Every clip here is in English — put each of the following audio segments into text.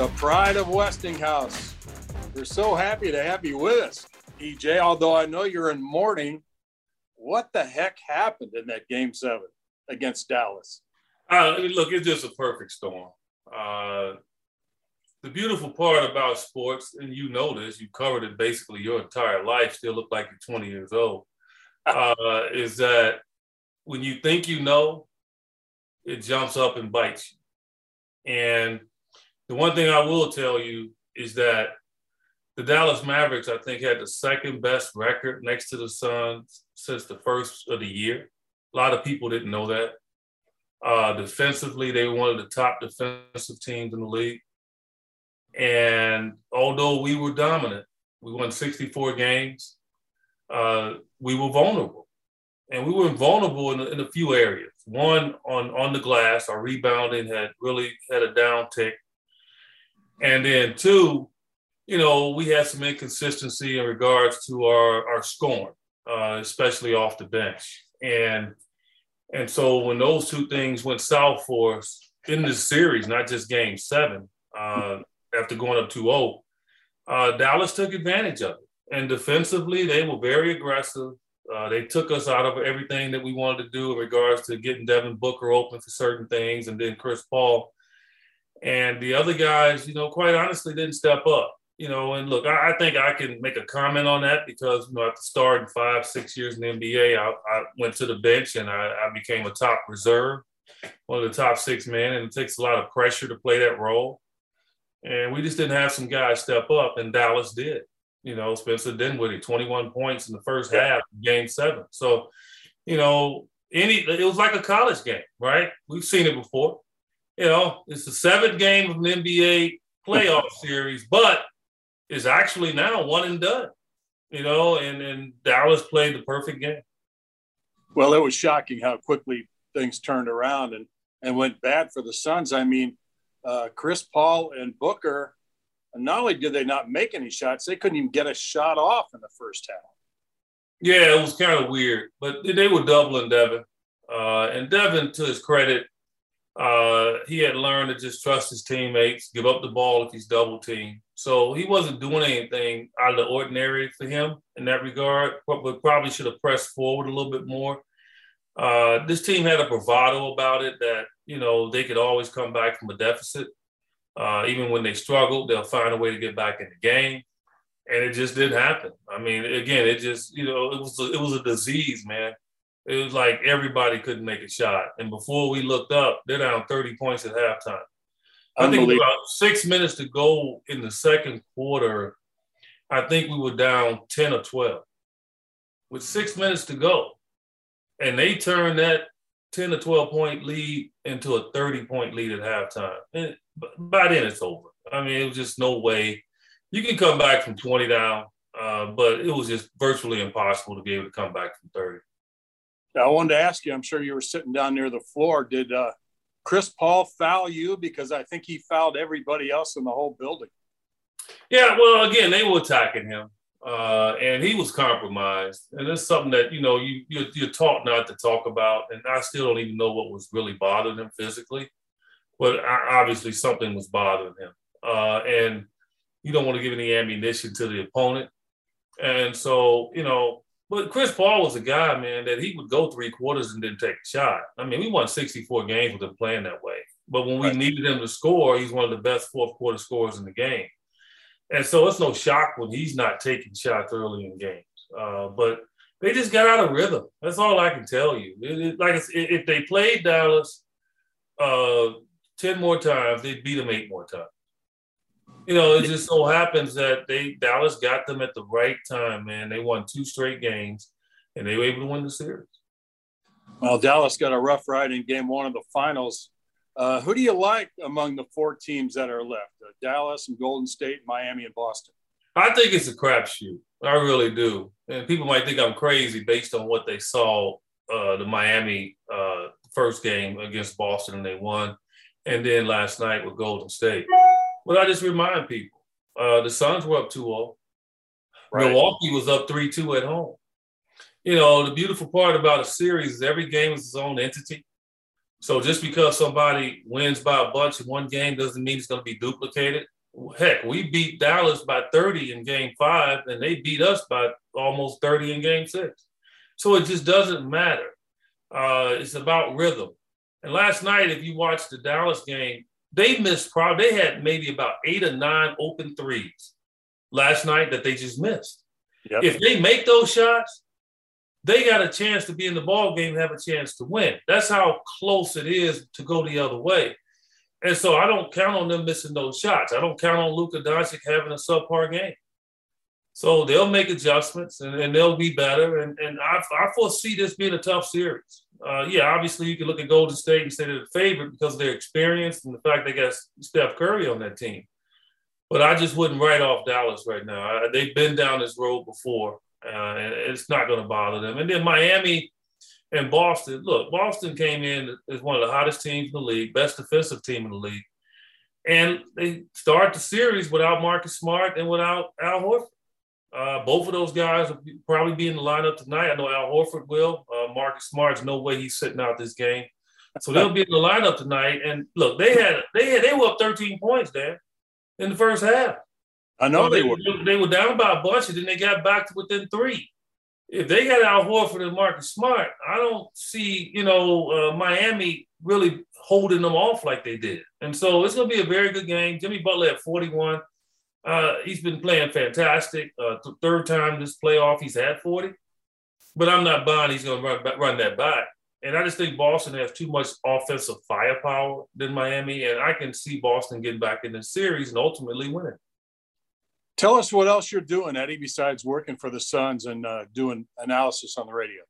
the pride of Westinghouse. We're so happy to have you with us, EJ. Although I know you're in mourning, what the heck happened in that game seven against Dallas? Uh, look, it's just a perfect storm. Uh, the beautiful part about sports, and you know this, you covered it basically your entire life, still look like you're 20 years old, uh, is that when you think you know, it jumps up and bites you. And the one thing I will tell you is that the Dallas Mavericks, I think, had the second best record next to the Suns since the first of the year. A lot of people didn't know that. Uh, defensively, they were one of the top defensive teams in the league. And although we were dominant, we won 64 games, uh, we were vulnerable. And we were vulnerable in, in, a few areas. One, on, on the glass, our rebounding had really had a downtick. And then two, you know, we had some inconsistency in regards to our, our scoring, uh, especially off the bench. And and so when those two things went south for us in this series, not just game seven, uh, after going up 2-0, uh, Dallas took advantage of it. And defensively, they were very aggressive. Uh, they took us out of everything that we wanted to do in regards to getting Devin Booker open for certain things, and then Chris Paul. And the other guys, you know, quite honestly, didn't step up. You know, and look, I, I think I can make a comment on that because you know, after starting five, six years in the NBA, I, I went to the bench and I, I became a top reserve, one of the top six men, and it takes a lot of pressure to play that role. And we just didn't have some guys step up, and Dallas did. You know, Spencer Dinwiddie, 21 points in the first half, game seven. So, you know, any it was like a college game, right? We've seen it before. You know, it's the seventh game of an NBA playoff series, but it's actually now one and done. You know, and and Dallas played the perfect game. Well, it was shocking how quickly things turned around and and went bad for the Suns. I mean, uh, Chris Paul and Booker, not only did they not make any shots, they couldn't even get a shot off in the first half. Yeah, it was kind of weird, but they were doubling Devin. Uh, and Devin, to his credit, uh, he had learned to just trust his teammates, give up the ball if he's double teamed. So he wasn't doing anything out of the ordinary for him in that regard, but probably should have pressed forward a little bit more. Uh, this team had a bravado about it that you know they could always come back from a deficit. Uh, even when they struggled, they'll find a way to get back in the game, and it just didn't happen. I mean, again, it just you know it was a, it was a disease, man. It was like everybody couldn't make a shot, and before we looked up, they're down thirty points at halftime. I think about six minutes to go in the second quarter. I think we were down ten or twelve with six minutes to go and they turned that 10 to 12 point lead into a 30 point lead at halftime. And by then it's over. I mean, it was just no way. You can come back from 20 down, uh, but it was just virtually impossible to be able to come back from 30. I wanted to ask you, I'm sure you were sitting down near the floor. Did uh, Chris Paul foul you? Because I think he fouled everybody else in the whole building. Yeah, well, again, they were attacking him uh, and he was compromised. And it's something that you know you you're, you're, taught not to talk about, and I still don't even know what was really bothering him physically, but I, obviously something was bothering him, uh, and you don't want to give any ammunition to the opponent. And so you know, but Chris Paul was a guy, man, that he would go three quarters and then take a shot. I mean, we won 64 games with him playing that way. But when we right. needed him to score, he's one of the best fourth quarter scorers in the game. And so it's no shock when he's not taking shots early in games. Uh, but they just got out of rhythm. That's all I can tell you. It, it, like if they played Dallas uh, ten more times, they'd beat them eight more times. You know, it just so happens that they Dallas got them at the right time, man. They won two straight games, and they were able to win the series. Well, Dallas got a rough ride in Game One of the Finals. Uh, who do you like among the four teams that are left? Uh, Dallas and Golden State, Miami and Boston. I think it's a crapshoot. I really do. And people might think I'm crazy based on what they saw uh, the Miami uh, first game against Boston and they won, and then last night with Golden State. But I just remind people, uh, the Suns were up 2-0. Right. Milwaukee was up 3-2 at home. You know, the beautiful part about a series is every game is its own entity. So just because somebody wins by a bunch in one game doesn't mean it's going to be duplicated. Heck, we beat Dallas by 30 in game five, and they beat us by almost 30 in game six. So it just doesn't matter. Uh, it's about rhythm. And last night, if you watched the Dallas game, they missed probably they had maybe about eight or nine open threes last night that they just missed. Yep. If they make those shots, they got a chance to be in the ball game and have a chance to win. That's how close it is to go the other way. And so I don't count on them missing those shots. I don't count on Luka Doncic having a subpar game. So they'll make adjustments and, and they'll be better. And, and I, I foresee this being a tough series. Uh, yeah, obviously you can look at Golden State and say they're the favorite because of their experience and the fact they got Steph Curry on that team. But I just wouldn't write off Dallas right now. I, they've been down this road before, uh, and it's not going to bother them. And then Miami and Boston. Look, Boston came in as one of the hottest teams in the league, best defensive team in the league, and they start the series without Marcus Smart and without Al Horford. Uh, both of those guys will probably be in the lineup tonight. I know Al Horford will. Uh, Marcus Smart's no way he's sitting out this game, so they'll be in the lineup tonight. And look, they had they had they were up 13 points, Dan, in the first half. I know they, they were. They were down by a bunch, and then they got back to within three. If they got Al Horford and Marcus Smart, I don't see you know uh, Miami really holding them off like they did. And so it's going to be a very good game. Jimmy Butler at 41. Uh, he's been playing fantastic. Uh, th- third time this playoff, he's had 40. But I'm not buying he's going to run, run that back. And I just think Boston has too much offensive firepower than Miami. And I can see Boston getting back in the series and ultimately winning. Tell us what else you're doing, Eddie, besides working for the Suns and uh, doing analysis on the radio.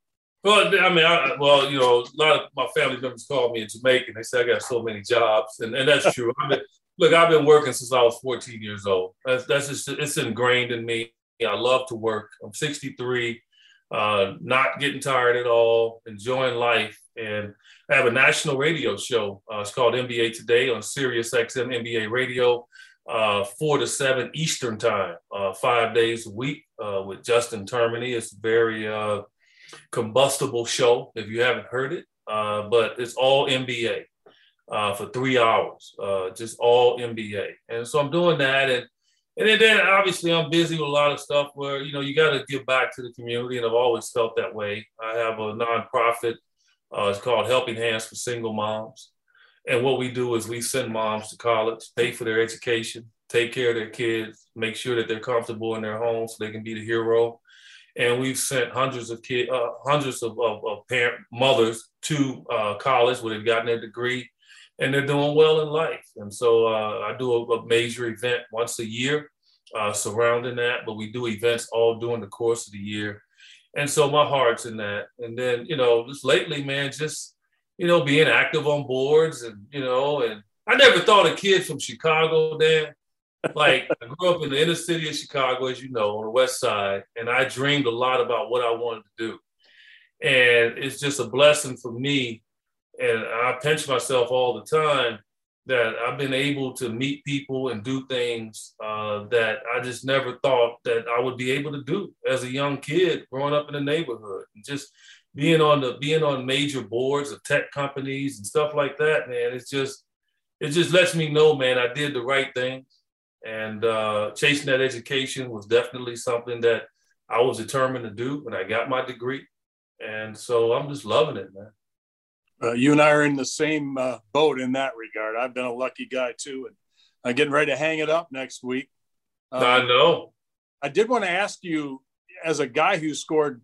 Well, I mean, I, well, you know, a lot of my family members call me in Jamaica. And they say I got so many jobs, and, and that's true. I mean, look, I've been working since I was 14 years old. That's, that's just it's ingrained in me. I love to work. I'm 63, uh, not getting tired at all, enjoying life. And I have a national radio show. Uh, it's called NBA Today on Sirius XM NBA Radio, uh, four to seven Eastern time, uh, five days a week uh, with Justin Termine. It's a very uh, combustible show if you haven't heard it, but it's all NBA uh, for three hours, uh, just all NBA. And so I'm doing that. And, and then obviously I'm busy with a lot of stuff where, you know, you got to give back to the community. And I've always felt that way. I have a nonprofit. Uh, it's called Helping Hands for Single Moms. And what we do is we send moms to college, pay for their education, take care of their kids, make sure that they're comfortable in their homes so they can be the hero. And we've sent hundreds of kids, uh, hundreds of, of, of, parent mothers to uh, college where they've gotten their degree and they're doing well in life. And so uh, I do a, a, major event once a year uh, surrounding that, but we do events all during the course of the year. And so my heart's in that. And then, you know, just lately, man, just, you know, being active on boards and, you know, and I never thought a kid from Chicago, Dan. Like I grew up in the inner city of Chicago, as you know, on the west side, and I dreamed a lot about what I wanted to do. And it's just a blessing for me and I pinch myself all the time that I've been able to meet people and do things uh, that I just never thought that I would be able to do as a young kid growing up in the neighborhood and just being on the being on major boards of tech companies and stuff like that, man. It's just it just lets me know, man, I did the right thing. And uh, chasing that education was definitely something that I was determined to do when I got my degree. And so I'm just loving it, man uh, you and I are in the same uh, boat in that regard. I've been a lucky guy too, and I'm getting ready to hang it up next week. Um, I know. I did want to ask you, as a guy who scored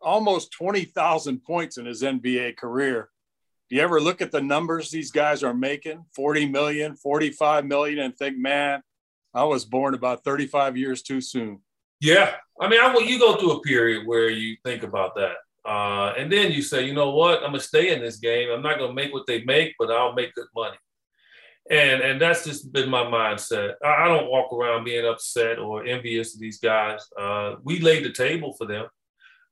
almost twenty thousand points in his NBA career, do you ever look at the numbers these guys are making 40 million, 45 million, and think, man, I was born about 35 years too soon? Yeah. I mean, I, you go through a period where you think about that. Uh, and then you say, you know what, I'm gonna stay in this game. I'm not gonna make what they make, but I'll make good money. And and that's just been my mindset. I, I don't walk around being upset or envious of these guys. Uh, we laid the table for them.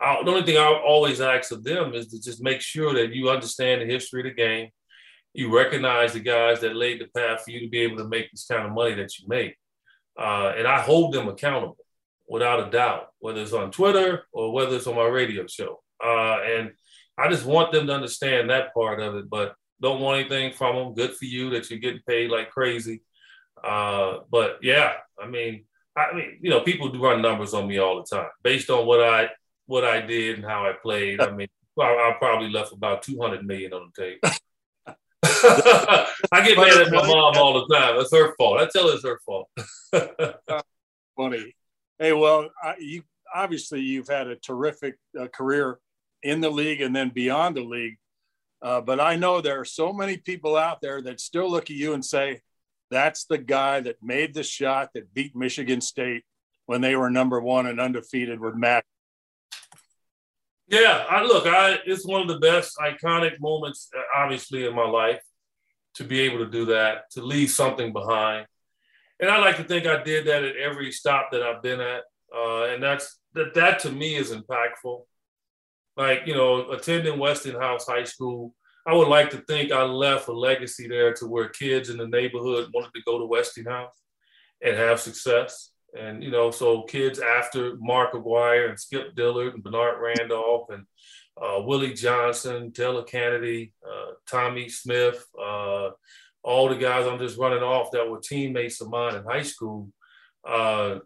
I, the only thing I always ask of them is to just make sure that you understand the history of the game. You recognize the guys that laid the path for you to be able to make this kind of money that you make. Uh, and I hold them accountable without a doubt, whether it's on Twitter or whether it's on my radio show. Uh, and I just want them to understand that part of it. But Don't want anything from them. Good for you that you're getting paid like crazy. Uh, but yeah, I mean, I mean, you know, people do run numbers on me all the time based on what I what I did and how I played. I mean, I, I probably left about two hundred million on the table. I get mad at my mom all the time. It's her fault. I tell her it's her fault. Funny. Hey, well, I, you obviously you've had a terrific uh, career in the league and then beyond the league. Uh, but I know there are so many people out there that still look at you and say, that's the guy that made the shot that beat Michigan State when they were number one and undefeated with Matt. Yeah, I look, I it's one of the best iconic moments, uh, obviously, in my life to be able to do that, to leave something behind. And I like to think I did that at every stop that I've been at. Uh, and that's that that to me is impactful. Like, you know, attending Westinghouse High School, I would like to think I left a legacy there to where kids in the neighborhood wanted to go to Westinghouse and have success. And, you know, so kids after Mark Aguirre and Skip Dillard and Bernard Randolph and uh, Willie Johnson, Taylor Kennedy, uh, Tommy Smith, uh, all the guys I'm just running off that were teammates of mine in high school. Uh,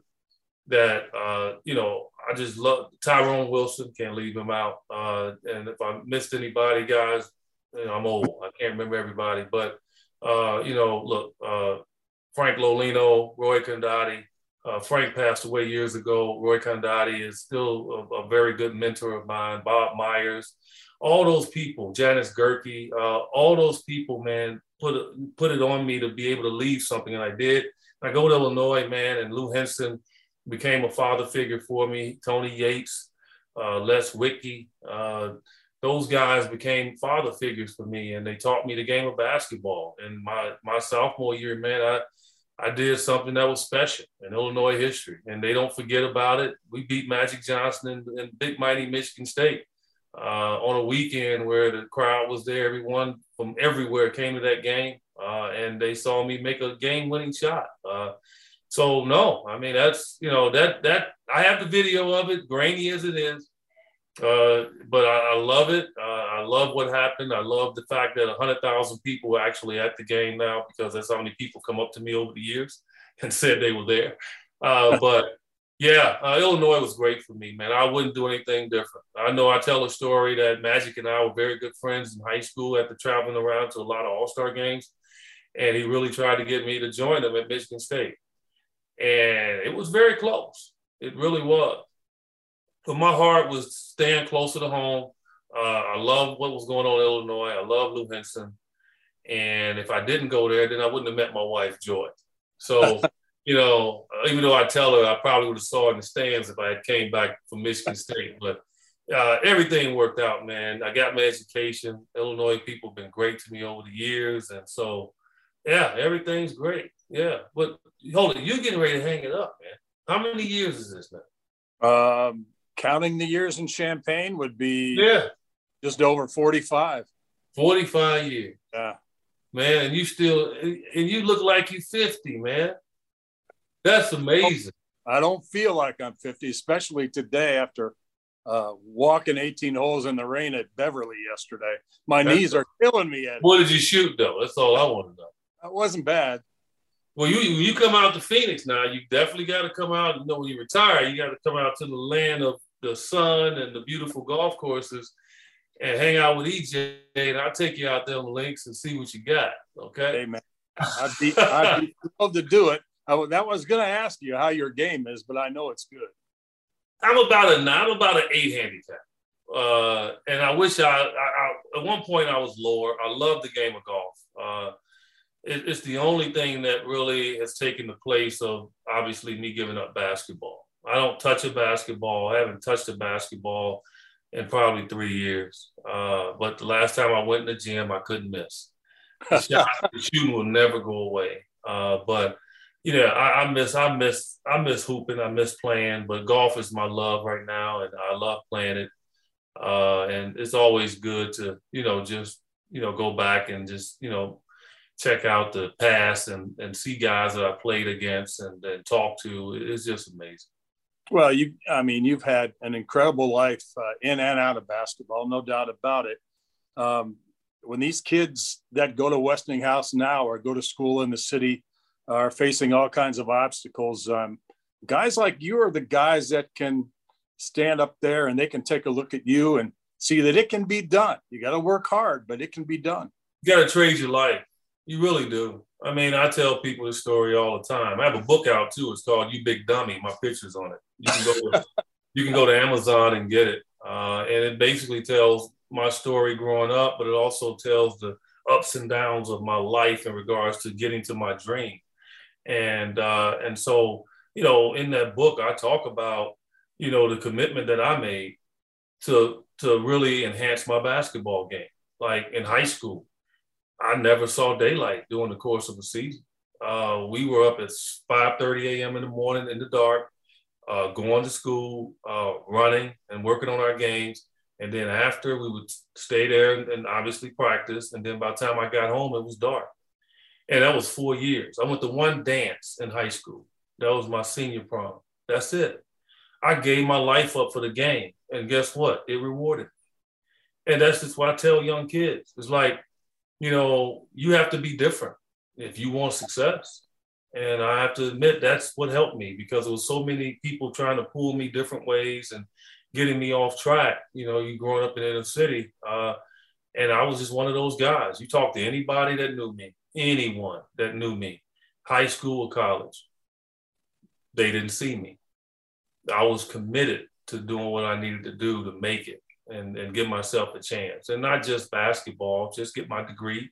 that uh, you know, I just love Tyrone Wilson. Can't leave him out. Uh, and if I missed anybody, guys, I'm old. I can't remember everybody, but you know, look, Frank Lolino, Roy Condotti, uh, Frank passed away years ago. Roy Condotti is still a, a, very good mentor of mine. Bob Myers, all those people, Janice Gerke, uh, all those people, man, put put it on me to be able to leave something, and I did. I go to Illinois, man, and Lou Henson became a father figure for me. Tony Yates, uh, Les Wothke, uh, those guys became father figures for me, and they taught me the game of basketball. And my my sophomore year, man, I I did something that was special in Illinois history, and they don't forget about it. We beat Magic Johnson in, in big mighty Michigan State uh, on a weekend where the crowd was there. Everyone from everywhere came to that game, uh, and they saw me make a game-winning shot. So no, I mean that's you know that that I have the video of it, grainy as it is. Uh, but I, I, love it. Uh, I love what happened. I love the fact that 100,000 people were actually at the game now because that's how many people come up to me over the years and said they were there. Uh, but yeah, uh, Illinois was great for me, man. I wouldn't do anything different. I know I tell a story that Magic and I were very good friends in high school after traveling around to a lot of All Star games. And he really tried to get me to join them at Michigan State. And it was very close. It really was but my heart was staying closer to home. Uh, I love what was going on in Illinois. I love Lou Henson. And if I didn't go there, then I wouldn't have met my wife, Joy. So, you know, even though I tell her I probably would have saw her in the stands if I had came back from Michigan State. But uh, everything worked out, man. I got my education. Illinois people have been great to me over the years. And so, yeah, everything's great. Yeah. But hold it, you're getting ready to hang it up, man. How many years is this now? Um, counting the years in Champaign would be yeah. just over 45 45 years. Yeah. Man and you still and you look like you're 50 man. That's amazing. I don't feel like i'm 50 especially today after uh, walking 18 holes in the rain at beverly yesterday. My that's knees are killing me at what did you shoot though? That's all i want to know. That wasn't bad well, you you come out to Phoenix now. You definitely got to come out. You know, when you retire, you got to come out to the land of the sun and the beautiful golf courses and hang out with EJ. And I'll take you out there on the links and see what you got. Okay. Hey man, I'd be, I'd be love to do it. I, that was going to ask you how your game is, but I know it's good. I'm about a I'm about an eight handicap. Uh, and I wish I, I, I, at one point I was lower. I love the game of golf. Uh, it, it's the only thing that really has taken the place of obviously me giving up basketball. I don't touch a basketball. I haven't touched a basketball in probably three years. Uh, but the last time I went in the gym, I couldn't miss. The, shot, the shooting will never go away. Uh, but you know, I, I, miss, I miss, I miss hooping. I miss playing. But golf is my love right now, and I love playing it. Uh, and it's always good to, you know, just you know, go back and just you know check out the past and, and see guys that I played against and, and talk to. It's just amazing. Well, you, I mean, you've had an incredible life uh, in and out of basketball, no doubt about it. Um, when these kids that go to Westinghouse now or go to school in the city are facing all kinds of obstacles, um, guys like you are the guys that can stand up there and they can take a look at you and see that it can be done. You got to work hard, but it can be done. You got to trade your life. You really do. I mean, I tell people this story all the time. I have a book out too. It's called "You Big Dummy." My picture's on it. You can go. To, you can go to Amazon and get it, uh, and it basically tells my story growing up, but it also tells the ups and downs of my life in regards to getting to my dream. And uh, and so, you know, in that book, I talk about you know the commitment that I made to to really enhance my basketball game. Like in high school, I never saw daylight during the course of the season. Uh, we were up at 5:30 a.m. in the morning in the dark, uh, going to school, uh, running and working on our games. And then after, we would stay there and, and obviously practice. And then by the time I got home, it was dark. And that was four years. I went to one dance in high school. That was my senior prom. That's it. I gave my life up for the game. And guess what? It rewarded me. And that's just what I tell young kids. It's like, you know, you have to be different if you want success. And I have to admit that's what helped me because there was so many people trying to pull me different ways and getting me off track. You know, you growing up in inner city, uh, and I was just one of those guys. You talk to anybody that knew me, anyone that knew me, high school or college, they didn't see me. I was committed to doing what I needed to do to make it and, and give myself a chance. And not just basketball, just get my degree.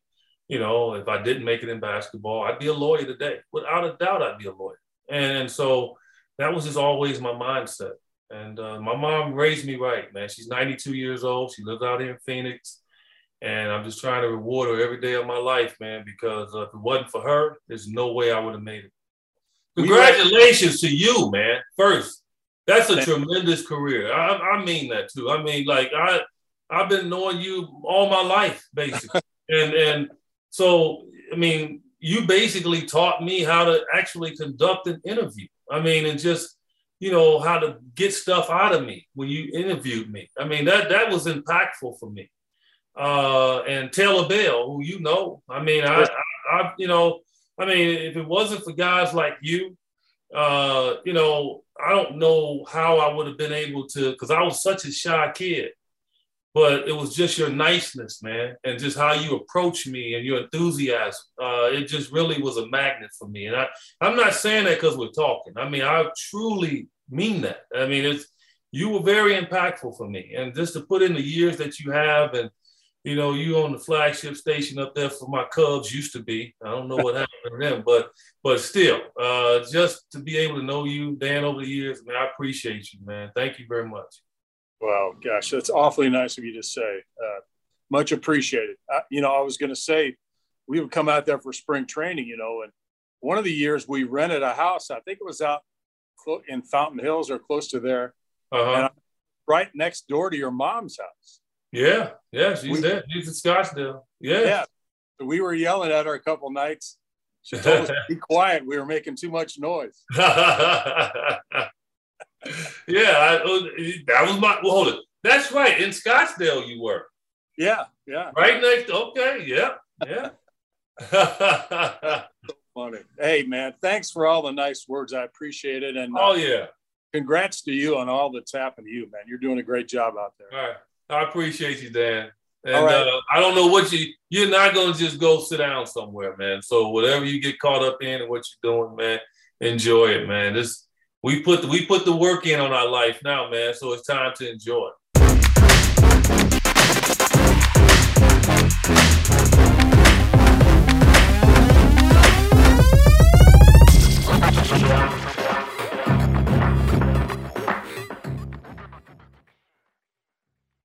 You know, if I didn't make it in basketball, I'd be a lawyer today. Without a doubt, I'd be a lawyer. And and so that was just always my mindset. And uh, my mom raised me right, man. She's 92 years old. She lives out here in Phoenix. And I'm just trying to reward her every day of my life, man, because uh, if it wasn't for her, there's no way I would have made it. Congratulations to you, man. First, that's a tremendous career. I, I mean that too. I mean, like I, I've been knowing you all my life, basically, and and so I mean, you basically taught me how to actually conduct an interview. I mean, and just you know how to get stuff out of me when you interviewed me. I mean, that that was impactful for me. Uh, and Taylor Bell, who you know, I mean, I, I, I you know, I mean, if it wasn't for guys like you uh, you know, I don't know how I would have been able to, because I was such a shy kid. But it was just your niceness, man, and just how you approach me and your enthusiasm. Uh, it just really was a magnet for me. And I, I'm not saying that because we're talking. I mean, I truly mean that. I mean, it's you were very impactful for me, and just to put in the years that you have and you know, you on the flagship station up there for my Cubs used to be. I don't know what happened to them, but but still, uh, just to be able to know you, Dan, over the years, man, I appreciate you, man. Thank you very much. Well, gosh, that's awfully nice of you to say. Uh, much appreciated. Uh, you know, I was going to say we would come out there for spring training, you know, and one of the years we rented a house. I think it was out in Fountain Hills or close to there, uh-huh. right next door to your mom's house. Yeah, yeah, she's we, there. She's in Scottsdale. Yeah. Yeah. We were yelling at her a couple nights. She told us to be quiet. We were making too much noise. yeah, I, oh, that was my. Well, hold it. That's right. In Scottsdale, you were. Yeah, yeah. Right next. Okay. Yeah, yeah. so funny. Hey, man. Thanks for all the nice words. I appreciate it. And oh uh, yeah, congrats to you on all that's happened to you, man. You're doing a great job out there. All right. I appreciate you, Dan. And uh, I don't know what you you're not gonna just go sit down somewhere, man. So whatever you get caught up in and what you're doing, man, enjoy it, man. This we put the, we put the work in on our life now, man. So it's time to enjoy.